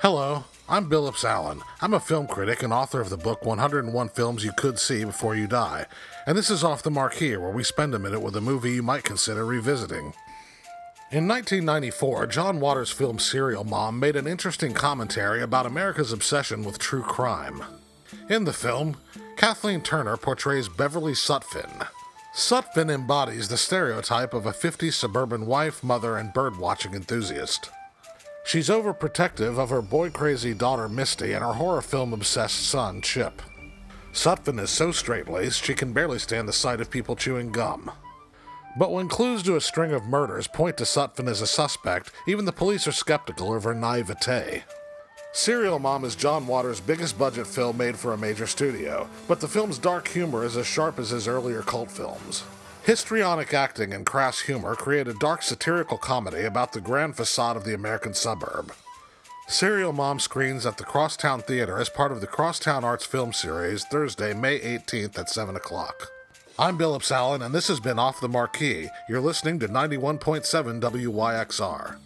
Hello, I'm Billups Allen. I'm a film critic and author of the book 101 Films You Could See Before You Die. And this is Off the Marquee, where we spend a minute with a movie you might consider revisiting. In 1994, John Waters' film Serial Mom made an interesting commentary about America's obsession with true crime. In the film, Kathleen Turner portrays Beverly Sutphin. Sutphin embodies the stereotype of a 50s suburban wife, mother, and birdwatching enthusiast. She's overprotective of her boy crazy daughter Misty and her horror film obsessed son Chip. Sutphin is so straight laced she can barely stand the sight of people chewing gum. But when clues to a string of murders point to Sutphin as a suspect, even the police are skeptical of her naivete. Serial Mom is John Waters' biggest budget film made for a major studio, but the film's dark humor is as sharp as his earlier cult films. Histrionic acting and crass humor create a dark satirical comedy about the grand facade of the American suburb. Serial Mom screens at the Crosstown Theater as part of the Crosstown Arts film series Thursday, May 18th at 7 o'clock. I'm Billups Allen, and this has been Off the Marquee. You're listening to 91.7 WYXR.